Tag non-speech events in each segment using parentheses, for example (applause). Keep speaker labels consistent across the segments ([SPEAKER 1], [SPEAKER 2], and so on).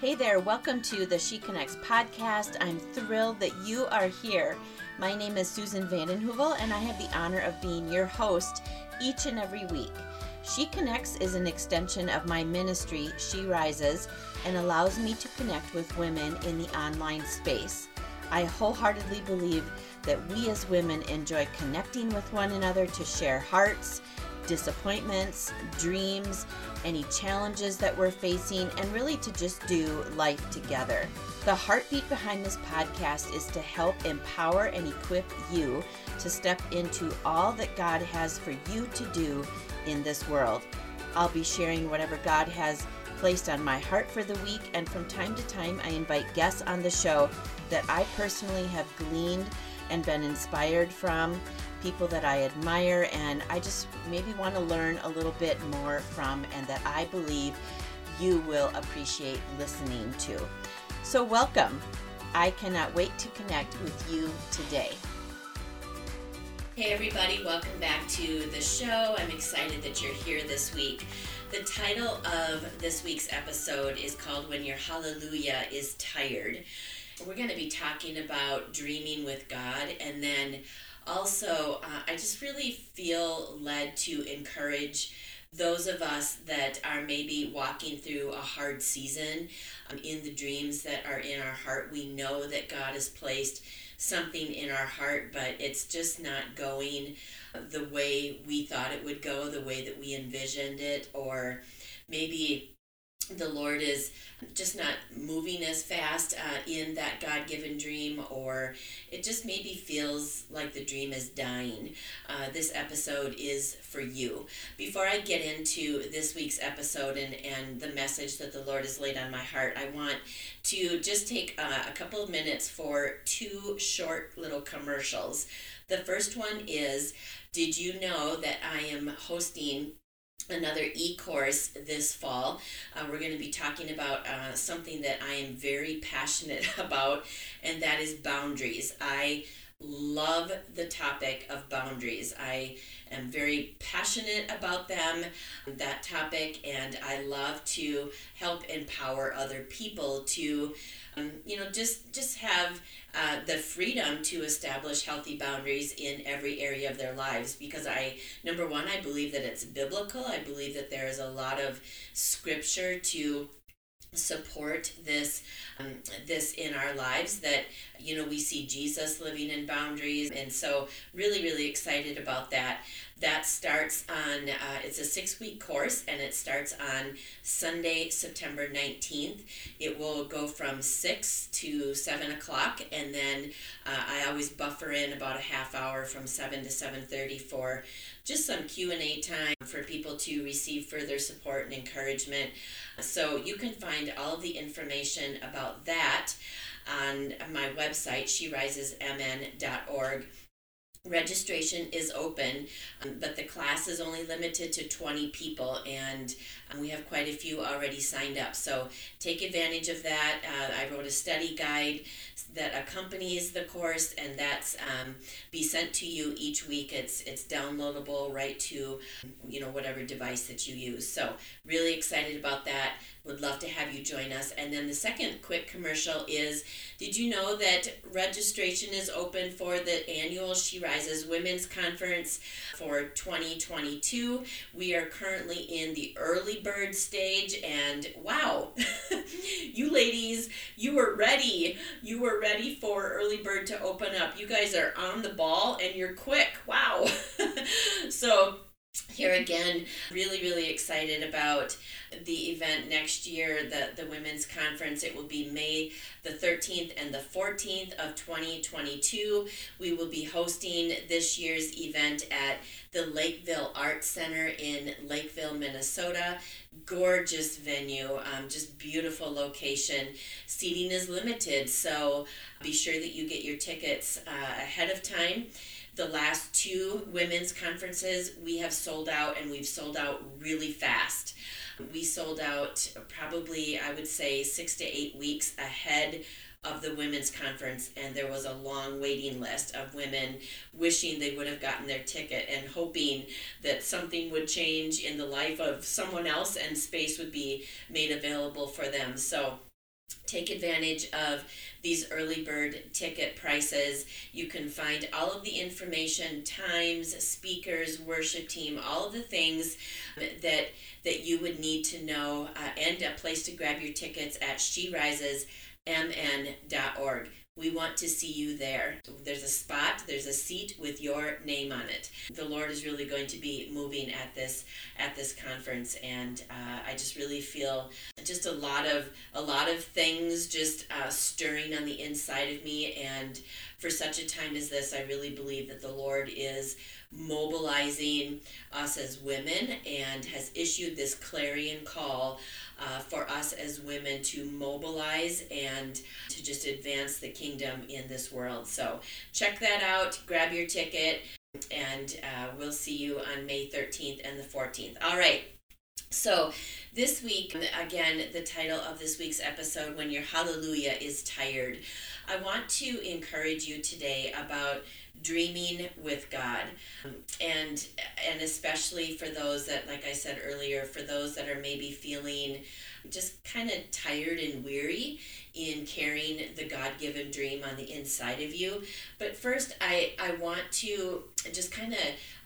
[SPEAKER 1] Hey there, welcome to the She Connects podcast. I'm thrilled that you are here. My name is Susan Vandenhoevel, and I have the honor of being your host each and every week. She Connects is an extension of my ministry, She Rises, and allows me to connect with women in the online space. I wholeheartedly believe that we as women enjoy connecting with one another to share hearts, disappointments, dreams, any challenges that we're facing, and really to just do life together. The heartbeat behind this podcast is to help empower and equip you to step into all that God has for you to do in this world. I'll be sharing whatever God has placed on my heart for the week, and from time to time, I invite guests on the show that I personally have gleaned and been inspired from, people that I admire, and I just maybe want to learn a little bit more from, and that I believe you will appreciate listening to. So, welcome. I cannot wait to connect with you today. Hey, everybody, welcome back to the show. I'm excited that you're here this week. The title of this week's episode is called When Your Hallelujah is Tired. We're going to be talking about dreaming with God and then also, uh, I just really feel led to encourage those of us that are maybe walking through a hard season um, in the dreams that are in our heart. We know that God has placed something in our heart, but it's just not going the way we thought it would go, the way that we envisioned it, or maybe the Lord is just not moving as fast uh, in that God given dream, or it just maybe feels like the dream is dying. Uh, this episode is for you. Before I get into this week's episode and, and the message that the Lord has laid on my heart, I want to just take uh, a couple of minutes for two short little commercials. The first one is Did you know that I am hosting another e-course this fall. Uh, we're going to be talking about uh, something that I am very passionate (laughs) about, and that is boundaries. I love the topic of boundaries. I am very passionate about them, that topic, and I love to help empower other people to, um, you know, just just have uh, the freedom to establish healthy boundaries in every area of their lives because I, number one, I believe that it's biblical. I believe that there is a lot of scripture to support this um, this in our lives that you know we see jesus living in boundaries. And so really really excited about that that starts on uh, it's a six week course and it starts on sunday september 19th it will go from 6 to 7 o'clock and then uh, i always buffer in about a half hour from 7 to 7.30 for just some q&a time for people to receive further support and encouragement. So you can find all the information about that on my website sherisesmn.org registration is open um, but the class is only limited to 20 people and um, we have quite a few already signed up. So take advantage of that. Uh, i wrote a study guide that accompanies the course and that's um, be sent to you each week. It's it's downloadable right to you know whatever device that you use. So really excited about that would love to have you join us. And then the second quick commercial is Did you know that registration is open for the annual She Rises Women's Conference for 2022? We are currently in the early bird stage, and wow, (laughs) you ladies, you were ready. You were ready for early bird to open up. You guys are on the ball and you're quick. Wow. (laughs) so, here again, really, really excited about the event next year, the, the women's conference. It will be May the 13th and the 14th of 2022. We will be hosting this year's event at the Lakeville Arts Center in Lakeville, Minnesota. Gorgeous venue, um, just beautiful location. Seating is limited, so be sure that you get your tickets uh, ahead of time the last two women's conferences we have sold out and we've sold out really fast. We sold out probably i would say six to eight weeks ahead of the women's conference and there was a long waiting list of women wishing they would have gotten their ticket and hoping that something would change in the life of someone else and space would be made available for them. So take advantage of these early bird ticket prices. You can find all of the information, times, speakers, worship team, all of the things that that you would need to know uh, and a place to grab your tickets at sherisesmn.org. We want to see you there. There's a spot, there's a seat with your name on it. The Lord is really going to be moving at this at this conference, and uh, I just really feel just a lot of a lot of things just uh, stirring on the inside of me. And for such a time as this, I really believe that the Lord is mobilizing us as women and has issued this clarion call uh, for us as women to mobilize and to just advance the kingdom in this world. So check that out, grab your ticket, and uh, we'll see you on May 13th and the 14th. All right. So, this week, again, the title of this week's episode, When Your Hallelujah is Tired, I want to encourage you today about dreaming with God. And and especially for those that like I said earlier, for those that are maybe feeling just kind of tired and weary in carrying the God-given dream on the inside of you. But first I I want to just kind of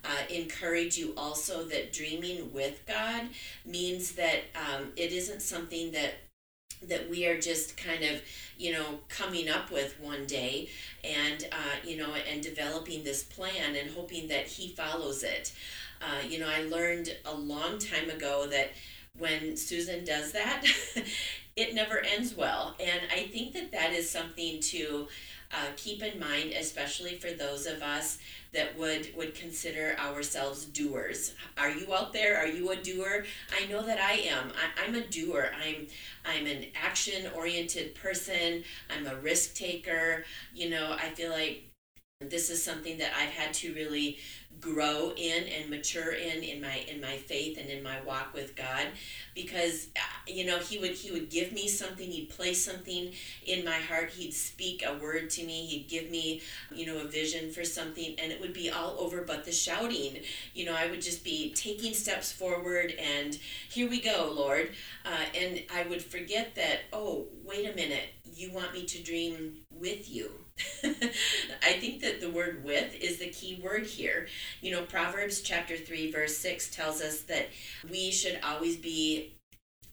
[SPEAKER 1] uh, encourage you also that dreaming with God means that um, it isn't something that that we are just kind of you know coming up with one day and uh, you know and developing this plan and hoping that he follows it. Uh, you know i learned a long time ago that when susan does that (laughs) it never ends well. And i think that that is something to uh, keep in mind especially for those of us that would would consider ourselves doers. Are you out there? Are you a doer? I know that I am. I, I'm a doer. I'm I'm an action oriented person. I'm a risk taker. You know, I feel like this is something that I've had to really grow in and mature in in my in my faith and in my walk with God. Because uh, you know he would he would give me something he'd place something in my heart he'd speak a word to me he'd give me you know a vision for something and it would be all over but the shouting. You know I would just be taking steps forward and here we go Lord. Uh, and I would forget that oh wait a minute you want me to dream with you (laughs) I think that the word with is the key word here. You know, Proverbs chapter 3, verse 6 tells us that we should always be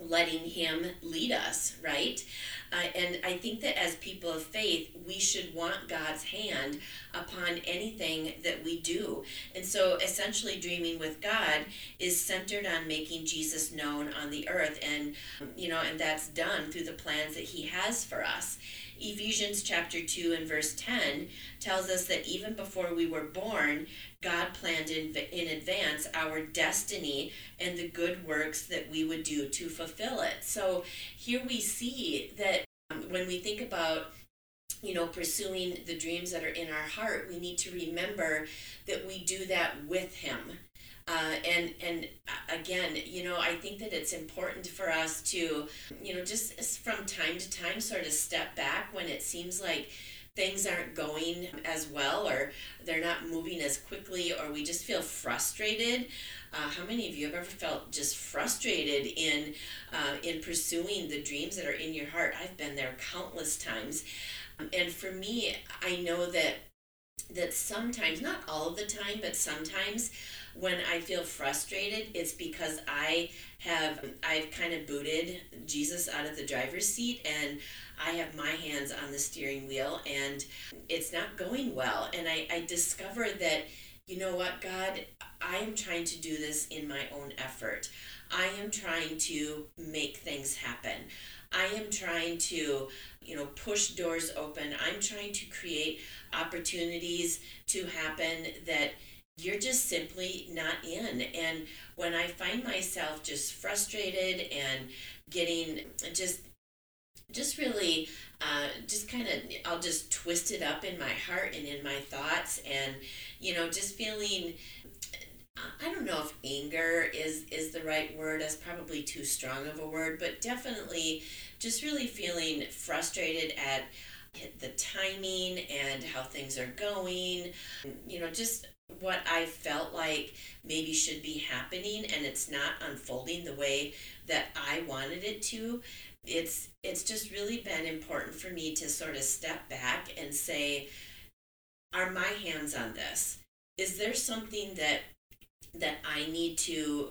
[SPEAKER 1] letting Him lead us, right? Uh, and I think that as people of faith, we should want God's hand upon anything that we do. And so essentially, dreaming with God is centered on making Jesus known on the earth. And, you know, and that's done through the plans that He has for us. Ephesians chapter 2 and verse 10 tells us that even before we were born, God planned in, in advance our destiny and the good works that we would do to fulfill it. So here we see that um, when we think about you know pursuing the dreams that are in our heart we need to remember that we do that with him uh, and and uh, again, you know, I think that it's important for us to, you know, just from time to time, sort of step back when it seems like things aren't going as well or they're not moving as quickly or we just feel frustrated. Uh, how many of you have ever felt just frustrated in uh, in pursuing the dreams that are in your heart? I've been there countless times. And for me i know that that sometimes not all of the time but sometimes when I feel frustrated, it's because I have I've kind of booted Jesus out of the driver's seat and I have my hands on the steering wheel and it's not going well. And I, I discover that, you know what, God, I am trying to do this in my own effort. I am trying to make things happen. I am trying to, you know, push doors open. I'm trying to create opportunities to happen that you're just simply not in. And when I find myself just frustrated and getting just just really uh, just kind of i'll just twist it up in my heart and in my thoughts and you know just feeling i don't know if anger is is the right word that's probably too strong of a word but definitely just really feeling frustrated at the timing and how things are going you know just what I felt like maybe should be happening and it's not unfolding the way that I wanted it to, it's it's just really been important for me to sort of step back and say are my hands on this? Is there something that that I need to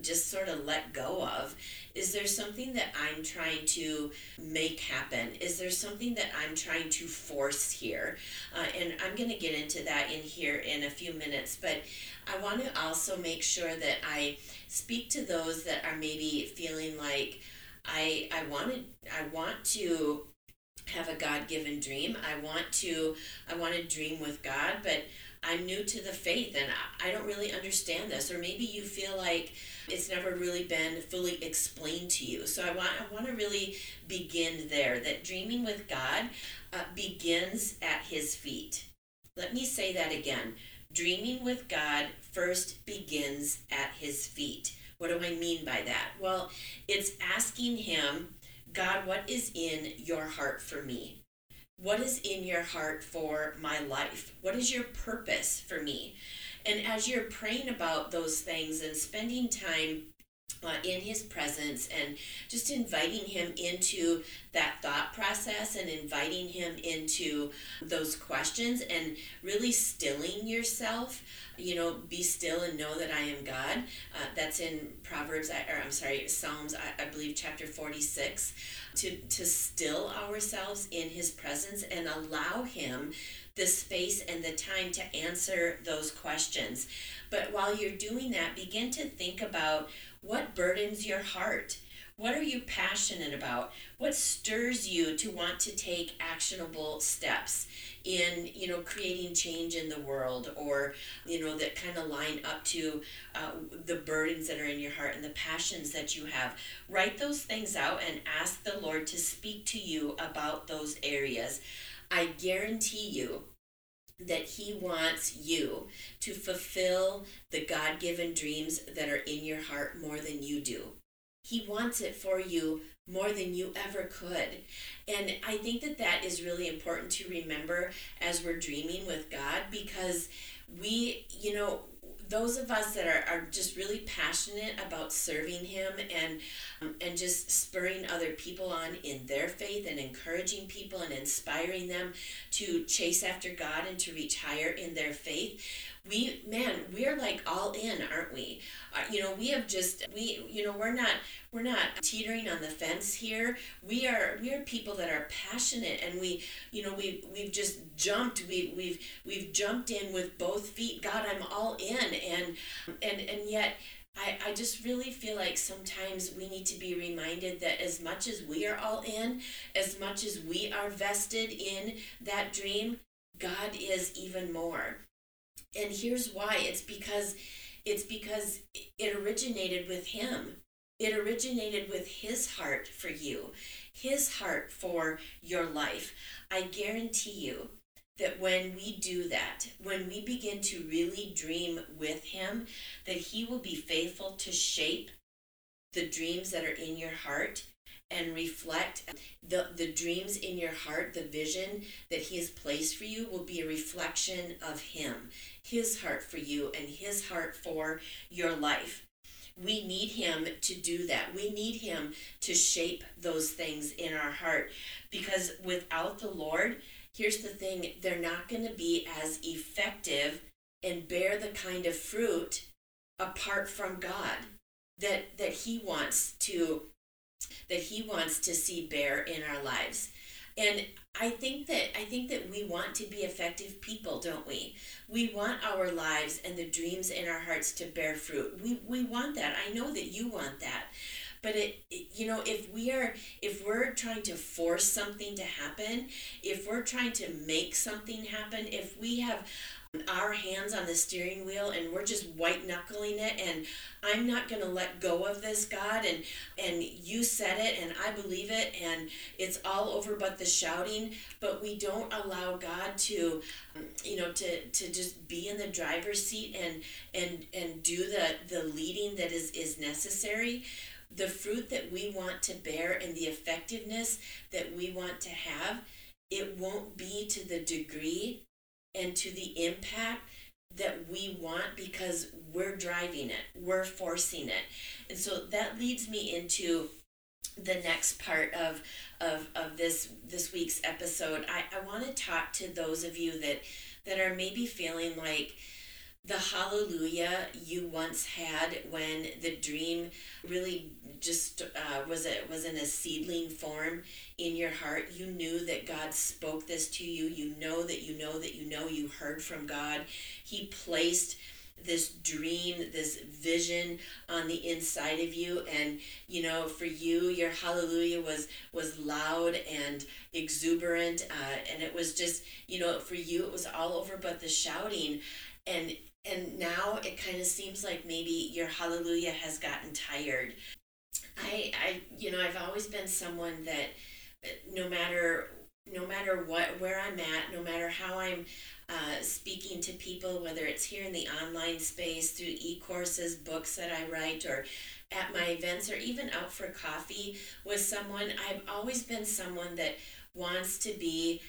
[SPEAKER 1] just sort of let go of? Is there something that I'm trying to make happen? Is there something that I'm trying to force here? Uh, and I'm going to get into that in here in a few minutes, but I want to also make sure that I speak to those that are maybe feeling like I I wanted I want to have a God-given dream. I want to I want to dream with God, but I'm new to the faith and I don't really understand this. Or maybe you feel like it's never really been fully explained to you. So I want I want to really begin there. That dreaming with God uh, begins at His feet. Let me say that again. Dreaming with God first begins at His feet. What do I mean by that? Well, it's asking Him, God, what is in your heart for me? What is in your heart for my life? What is your purpose for me? And as you're praying about those things and spending time uh, in his presence and just inviting him into that thought process and inviting him into those questions and really stilling yourself you know be still and know that i am god uh, that's in proverbs or i'm sorry psalms I, I believe chapter 46 to to still ourselves in his presence and allow him the space and the time to answer those questions. But while you're doing that begin to think about what burdens your heart. What are you passionate about? What stirs you to want to take actionable steps in you know creating change in the world or you know that kind of line up to uh, the burdens that are in your heart and the passions that you have? Write those things out and ask the lord to speak to you about those areas i guarantee you that he wants you to fulfill the god-given dreams that are in your heart more than you do he wants it for you more than you ever could. And I think that that is really important to remember as we're dreaming with God because we, you know, those of us that are, are just really passionate about serving him and um, and just spurring other people on in their faith and encouraging people and inspiring them to chase after God and to reach higher in their faith we man we're like all in aren't we? Uh, you know we have just we you know we're not we're not teetering on the fence here. We are we are people that are passionate and we you know we we've just jumped. We we've we've jumped in with both feet. God i'm all in and and and yet I, I just really feel like sometimes we need to be reminded that as much as we are all in, as much as we are vested in that dream, God is even more and here's why. It's because it's because it originated with him. It originated with his heart for you his heart for your life. I guarantee you that when we do that when we begin to really dream with him that he will be faithful to shape the dreams that are in your heart and reflect the, the dreams in your heart, the vision that He has placed for you will be a reflection of Him, His heart for you, and His heart for your life. We need Him to do that. We need Him to shape those things in our heart because without the Lord, here's the thing they're not going to be as effective and bear the kind of fruit apart from God that that he wants to that he wants to see bear in our lives. And i think that i think that we want to be effective people don't we? We want our lives and the dreams in our hearts to bear fruit. We we want that. I know that you want that. But it, it, you know if we are if we're trying to force something to happen if we're trying to make something happen if we have our hands on the steering wheel and we're just white knuckling it and I'm not going to let go of this God and and you said it and I believe it and it's all over but the shouting. But we don't allow God to you know to to just be in the driver's seat and and and do the the leading that is is necessary. The fruit that we want to bear and the effectiveness that we want to have it won't be to the degree and to the impact that we want because we're driving it, we're forcing it. And so that leads me into the next part of of, of this this week's episode. I, I want to talk to those of you that that are maybe feeling like the hallelujah you once had when the dream really just uh, was it was in a seedling form in your heart. You knew that god spoke this to you. You know that you know that you know you heard from god. He placed this dream this vision on the inside of you. And you know for you your hallelujah was was loud and exuberant uh, and it was just you know for you it was all over but the shouting and and now it kind of seems like maybe your hallelujah has gotten tired. I i you know i've always been someone that no matter no matter what where i'm at no matter how i'm uh, speaking to people whether it's here in the online space through e-courses books that i write or at my events or even out for coffee with someone i've always been someone that wants to be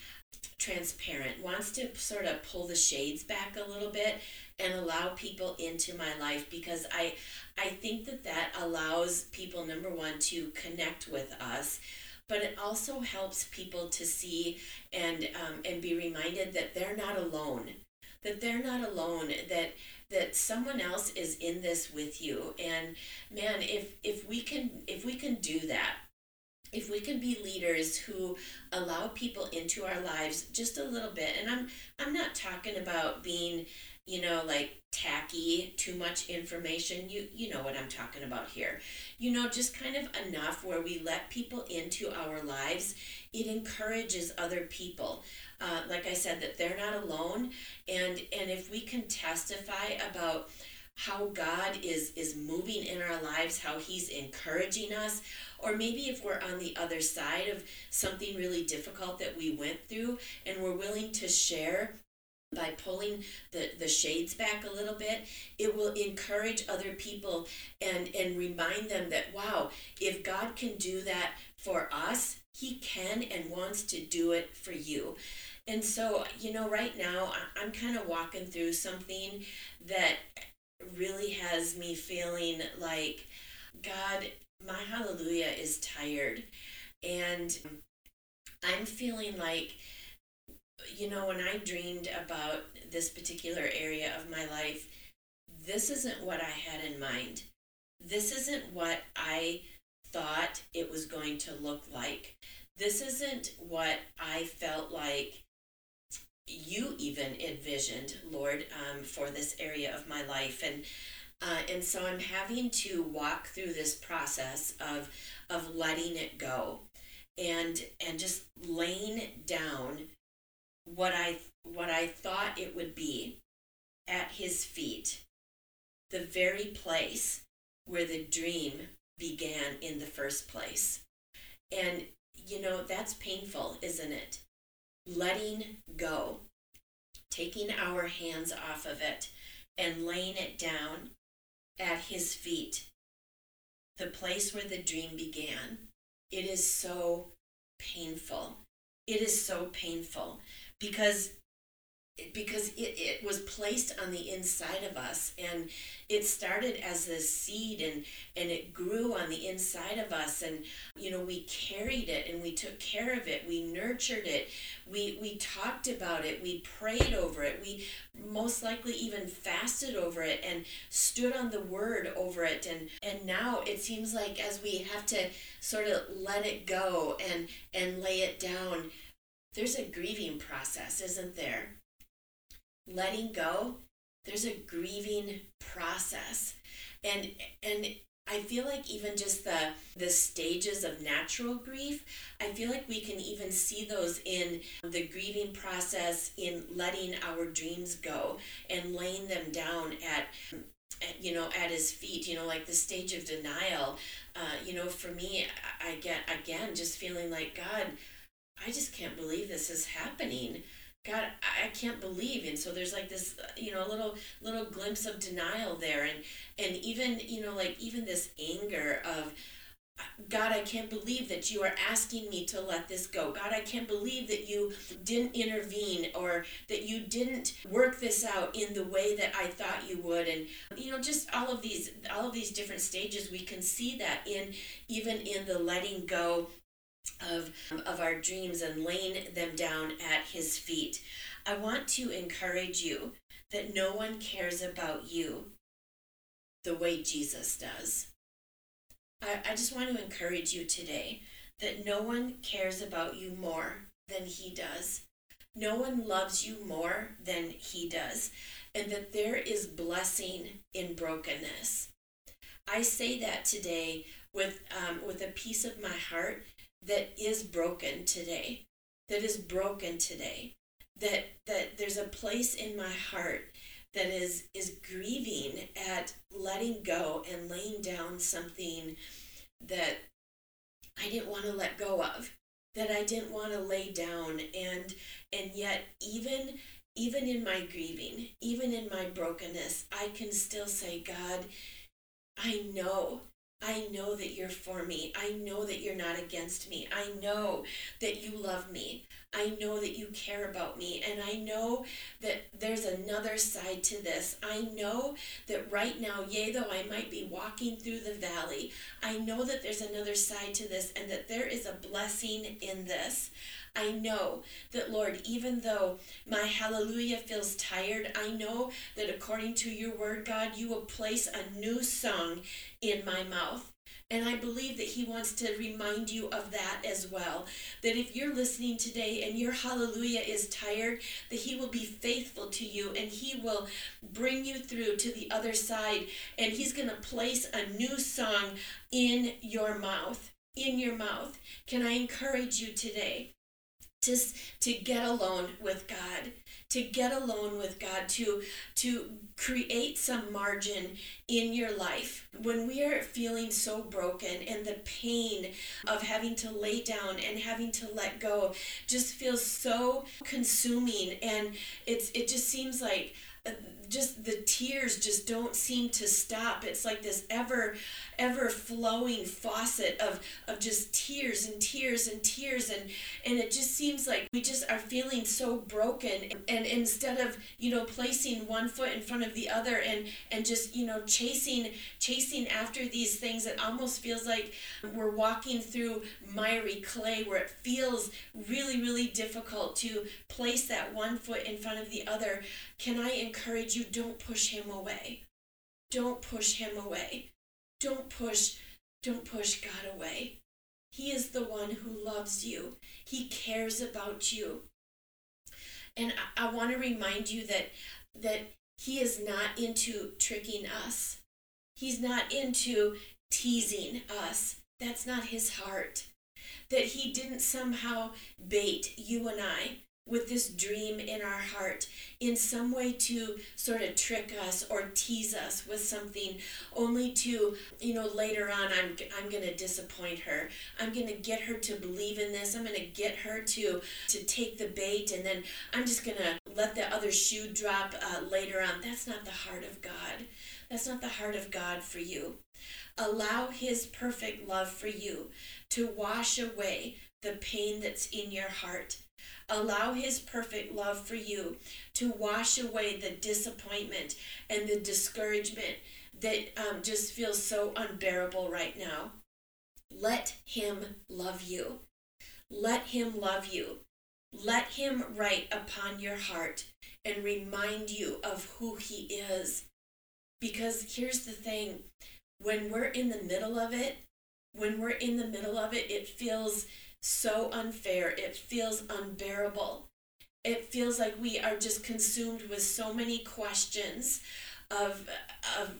[SPEAKER 1] transparent wants to sort of pull the shades back a little bit and allow people into my life because I I think that that allows people number one to connect with us but it also helps people to see and um, and be reminded that they're not alone that they're not alone that that someone else is in this with you. And man if if we can if we can do that if we can be leaders who allow people into our lives just a little bit and i'm i'm not talking about being you know like tacky too much information you you know what i'm talking about here. You know just kind of enough where we let people into our lives it encourages other people. Uh, like i said that they're not alone and and if we can testify about how god is is moving in our lives how he's encouraging us. Or maybe if we're on the other side of something really difficult that we went through and we're willing to share by pulling the, the shades back a little bit it will encourage other people and and remind them that wow if god can do that for us he can and wants to do it for you. And so you know right now i'm kind of walking through something that really has me feeling like god my hallelujah is tired and i'm feeling like you know, when I dreamed about this particular area of my life, this isn't what I had in mind. This isn't what I thought it was going to look like. This isn't what I felt like you even envisioned, Lord, um, for this area of my life. And uh, and so I'm having to walk through this process of of letting it go and and just laying down what I what I thought it would be at his feet, the very place where the dream began in the first place. And you know, that's painful, isn't it? Letting go, taking our hands off of it and laying it down at his feet, the place where the dream began. It is so painful. It is so painful because because it, it was placed on the inside of us and it started as a seed and and it grew on the inside of us and you know we carried it and we took care of it we nurtured it we we talked about it we prayed over it we most likely even fasted over it and stood on the word over it and and now it seems like as we have to sort of let it go and and lay it down there's a grieving process, isn't there? Letting go, there's a grieving process. And and I feel like even just the the stages of natural grief, I feel like we can even see those in the grieving process in letting our dreams go and laying them down at you know at his feet you know like the stage of denial uh, you know for me i get again just feeling like god I just can't believe this is happening. God, I can't believe. And so there's like this, you know, a little little glimpse of denial there, and and even you know like even this anger of God, I can't believe that you are asking me to let this go. God, I can't believe that you didn't intervene or that you didn't work this out in the way that I thought you would. And you know, just all of these all of these different stages, we can see that in even in the letting go of of our dreams and laying them down at his feet. I want to encourage you that no one cares about you the way Jesus does. I, I just want to encourage you today that no one cares about you more than he does. No one loves you more than he does. And that there is blessing in brokenness. I say that today with, um, with a piece of my heart that is broken today. That is broken today. That, that there's a place in my heart that is is grieving at letting go and laying down something that I didn't want to let go of that I didn't want to lay down and and yet even even in my grieving even in my brokenness I can still say God I know I know that you're for me. I know that you're not against me. I know that you love me. I know that you care about me. And I know that there's another side to this. I know that right now, yea, though I might be walking through the valley, I know that there's another side to this and that there is a blessing in this. I know that, Lord, even though my hallelujah feels tired, I know that according to your word, God, you will place a new song in my mouth. And I believe that He wants to remind you of that as well. That if you're listening today and your hallelujah is tired, that He will be faithful to you and He will bring you through to the other side. And He's going to place a new song in your mouth. In your mouth. Can I encourage you today? To, to get alone with God to get alone with God to to create some margin in your life. When we are feeling so broken and the pain of having to lay down and having to let go just feels so consuming and it's it just seems like just the tears just don't seem to stop. It's like this ever ever flowing faucet of of just tears and tears and tears. And and it just seems like we just are feeling so broken. And instead of you know placing one foot in front of the other and and just you know chasing chasing after these things it almost feels like we're walking through miry clay where it feels really really difficult to place that one foot in front of the other can i encourage you don't push him away don't push him away don't push, don't push God away. He is the one who loves you. He cares about you. And I, I want to remind you that that he is not into tricking us. He's not into teasing us. That's not his heart. That he didn't somehow bait you and I with this dream in our heart in some way to sort of trick us or tease us with something only to you know later on i'm i'm going to disappoint her. I'm going to get her to believe in this. I'm going to get her to to take the bait and then i'm just going to let the other shoe drop uh, later on. That's not the heart of god. That's not the heart of god for you. Allow his perfect love for you to wash away the pain that's in your heart Allow His perfect love for you to wash away the disappointment and the discouragement that um, just feels so unbearable right now. Let Him love you. Let Him love you. Let Him write upon your heart and remind you of who He is. Because here's the thing when we're in the middle of it, when we're in the middle of it, it feels so unfair. It feels unbearable. It feels like we are just consumed with so many questions of, of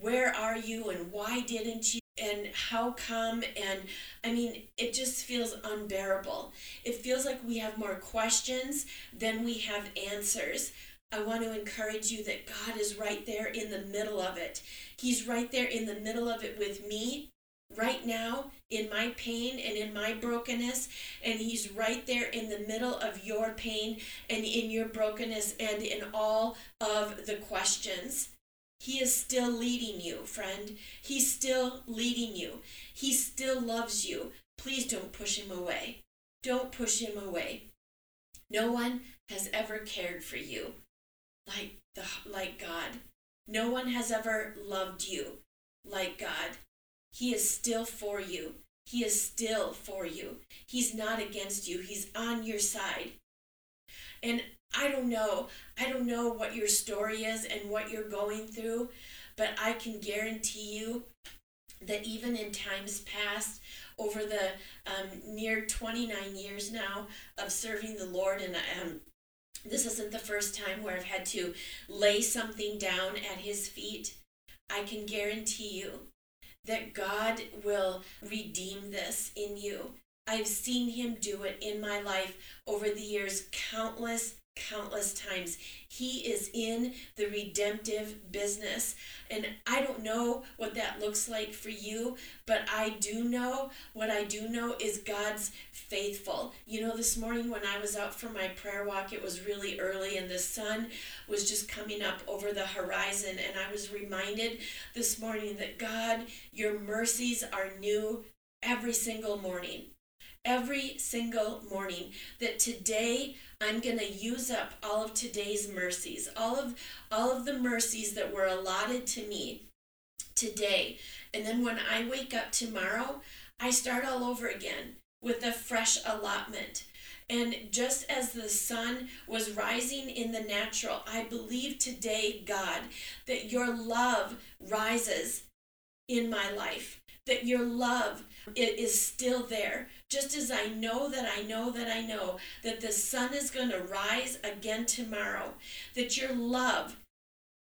[SPEAKER 1] where are you and why didn't you and how come? And i mean it just feels unbearable. It feels like we have more questions than we have answers. I want to encourage you that god is right there in the middle of it. He's right there in the middle of it with me. Right now in my pain and in my brokenness and he's right there in the middle of your pain and in your brokenness and in all of the questions He is still leading you, friend. He's still leading you. He still loves you. Please don't push him away. Don't push him away. No one has ever cared for you like the like God. No one has ever loved you like God. He is still for you. He is still for you. He's not against you. He's on your side. And I don't know. I don't know what your story is and what you're going through, but I can guarantee you that even in times past, over the um, near 29 years now of serving the Lord, and um, this isn't the first time where I've had to lay something down at His feet, I can guarantee you that God will redeem this in you. I've seen Him do it in my life over the years countless countless times. He is in the redemptive business. And I don't know what that looks like for you, but I do know what I do know is God's faithful. You know, this morning when I was out for my prayer walk, it was really early and the sun was just coming up over the horizon. And I was reminded this morning that God, your mercies are new every single morning every single morning that today I'm going to use up all of today's mercies, all of all of the mercies that were allotted to me today. And then when I wake up tomorrow, I start all over again with a fresh allotment. And just as the sun was rising in the natural, I believe today, God, that your love rises in my life, that your love it is still there. Just as I know that I know that I know that the sun is going to rise again tomorrow, that your love,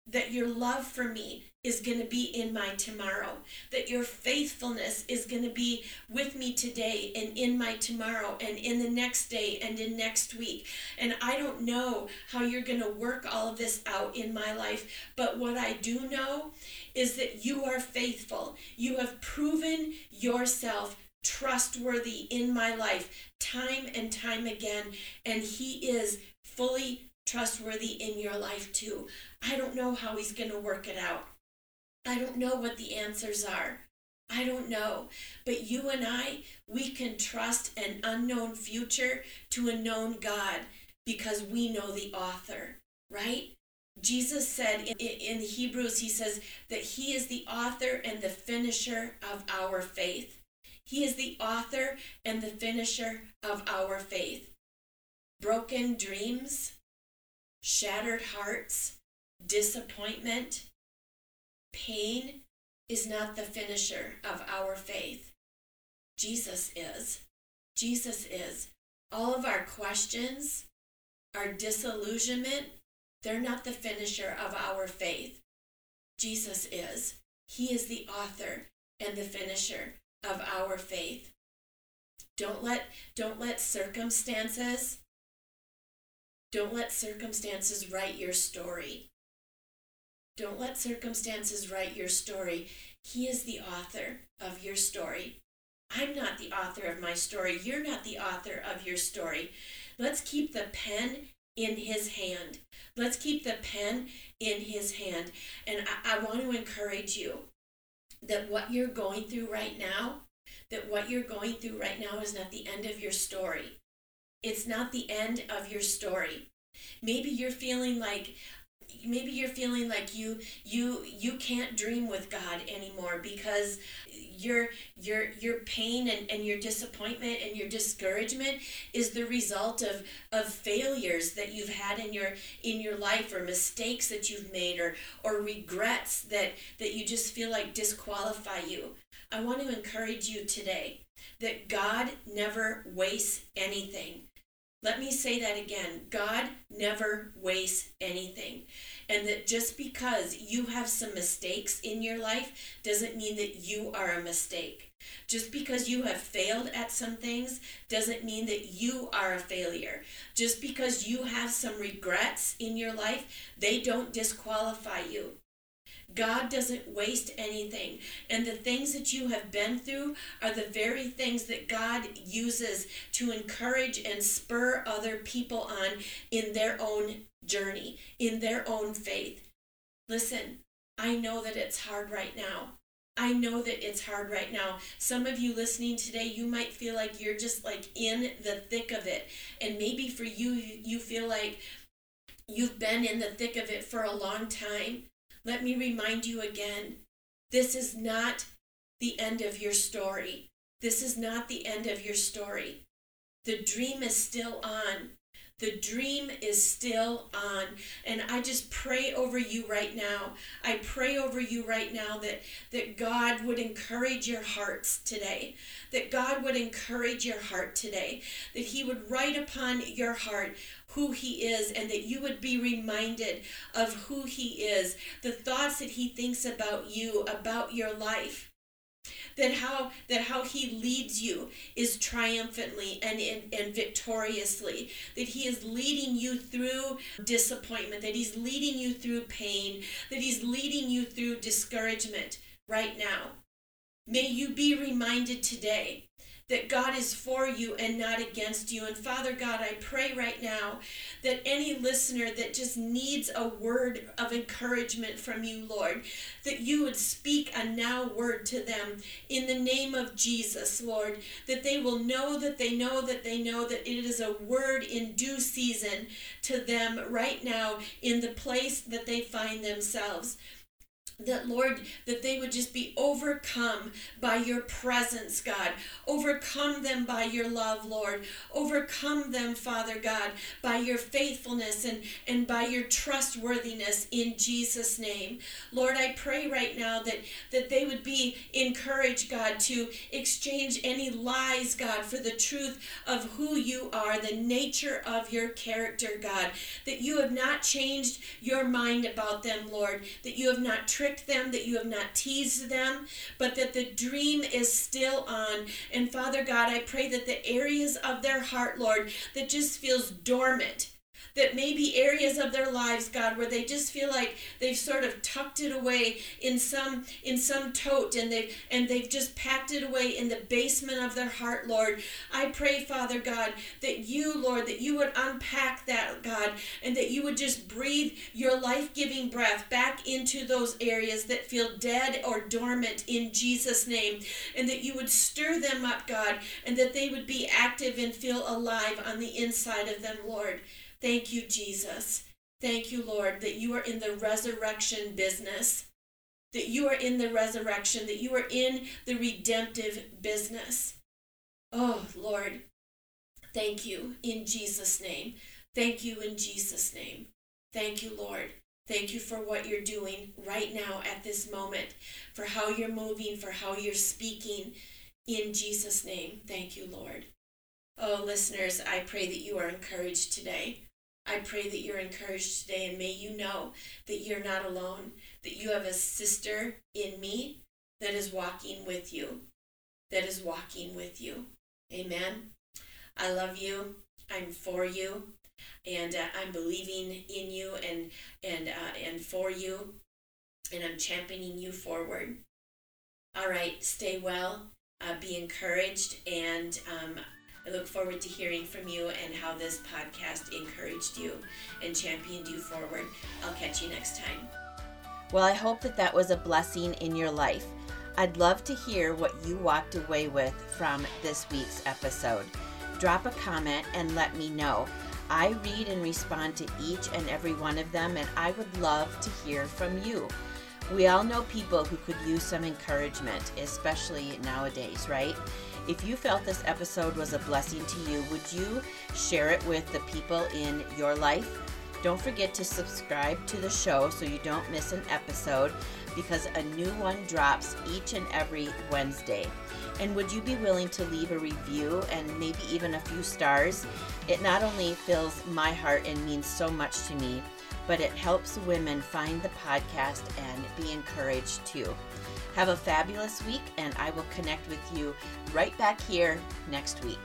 [SPEAKER 1] that your love for me is going to be in my tomorrow, that your faithfulness is going to be with me today and in my tomorrow and in the next day and in next week. And I don't know how you're going to work all of this out in my life, but what I do know is that you are faithful. You have proven yourself trustworthy in my life time and time again, and He is fully trustworthy in your life too. I don't know how He's going to work it out. I don't know what the answers are. I don't know. But you and I, we can trust an unknown future to a known God because we know the author, right? Jesus said in, in Hebrews, he says that he is the author and the finisher of our faith. He is the author and the finisher of our faith. Broken dreams, shattered hearts, disappointment, pain is not the finisher of our faith. Jesus is. Jesus is. All of our questions, our disillusionment, they're not the finisher of our faith. Jesus is. He is the author and the finisher of our faith. Don't let don't let circumstances don't let circumstances write your story. Don't let circumstances write your story. He is the author of your story. I'm not the author of my story. You're not the author of your story. Let's keep the pen in his hand. Let's keep the pen in his hand. And I, I want to encourage you that what you're going through right now, that what you're going through right now is not the end of your story. It's not the end of your story. Maybe you're feeling like maybe you're feeling like you you you can't dream with God anymore because your your your pain and, and your disappointment and your discouragement is the result of of failures that you've had in your in your life or mistakes that you've made or or regrets that that you just feel like disqualify you. I want to encourage you today that god never wastes anything let me say that again god never wastes anything and that just because you have some mistakes in your life doesn't mean that you are a mistake. Just because you have failed at some things doesn't mean that you are a failure. Just because you have some regrets in your life, they don't disqualify you. God doesn't waste anything. And the things that you have been through are the very things that God uses to encourage and spur other people on in their own journey, in their own faith. Listen, I know that it's hard right now. I know that it's hard right now. Some of you listening today, you might feel like you're just like in the thick of it. And maybe for you, you feel like you've been in the thick of it for a long time. Let me remind you again this is not the end of your story. This is not the end of your story. The dream is still on. The dream is still on. And I just pray over you right now. I pray over you right now that, that God would encourage your hearts today. That God would encourage your heart today. That He would write upon your heart who he is and that you would be reminded of who he is, the thoughts that he thinks about you, about your life that how that how he leads you is triumphantly and, and, and victoriously. That he is leading you through disappointment. That he's leading you through pain. That he's leading you through discouragement right now. May you be reminded today that God is for you and not against you. And Father God, I pray right now that any listener that just needs a word of encouragement from you, Lord, that you would speak a now word to them in the name of Jesus, Lord, that they will know that they know that they know that it is a word in due season to them right now in the place that they find themselves that Lord, that they would just be overcome by your presence, God. Overcome them by your love, Lord. Overcome them, Father God, by your faithfulness and, and by your trustworthiness in Jesus' name. Lord, I pray right now that, that they would be encouraged, God, to exchange any lies, God, for the truth of who you are, the nature of your character, God. That you have not changed your mind about them, Lord. That you have not tricked them, that you have not teased them, but that the dream is still on. And Father God, I pray that the areas of their heart, Lord, that just feels dormant, that may be areas of their lives god where they just feel like they've sort of tucked it away in some in some tote and they've and they've just packed it away in the basement of their heart lord. I pray father god that you lord that you would unpack that god and that you would just breathe your life-giving breath back into those areas that feel dead or dormant in jesus name and that you would stir them up god and that they would be active and feel alive on the inside of them lord Thank you, Jesus. Thank you, Lord, that you are in the resurrection business, that you are in the resurrection, that you are in the redemptive business. Oh, Lord, thank you in Jesus' name. Thank you in Jesus' name. Thank you, Lord. Thank you for what you're doing right now at this moment, for how you're moving, for how you're speaking. In Jesus' name, thank you, Lord. Oh, listeners, I pray that you are encouraged today. I pray that you're encouraged today and may you know that you're not alone, that you have a sister in me that is walking with you, that is walking with you. Amen. I love you. I'm for you. And uh, I'm believing in you and and uh, and for you, and I'm championing you forward. All right, stay well, uh, be encouraged, and um, I look forward to hearing from you and how this podcast encouraged you and championed you forward. I'll catch you next time. Well, I hope that that was a blessing in your life. I'd love to hear what you walked away with from this week's episode. Drop a comment and let me know. I read and respond to each and every one of them, and I would love to hear from you. We all know people who could use some encouragement, especially nowadays, right? If you felt this episode was a blessing to you, would you share it with the people in your life? Don't forget to subscribe to the show so you don't miss an episode because a new one drops each and every Wednesday. And would you be willing to leave a review and maybe even a few stars? It not only fills my heart and means so much to me, but it helps women find the podcast and be encouraged too. Have a fabulous week, and I will connect with you right back here next week.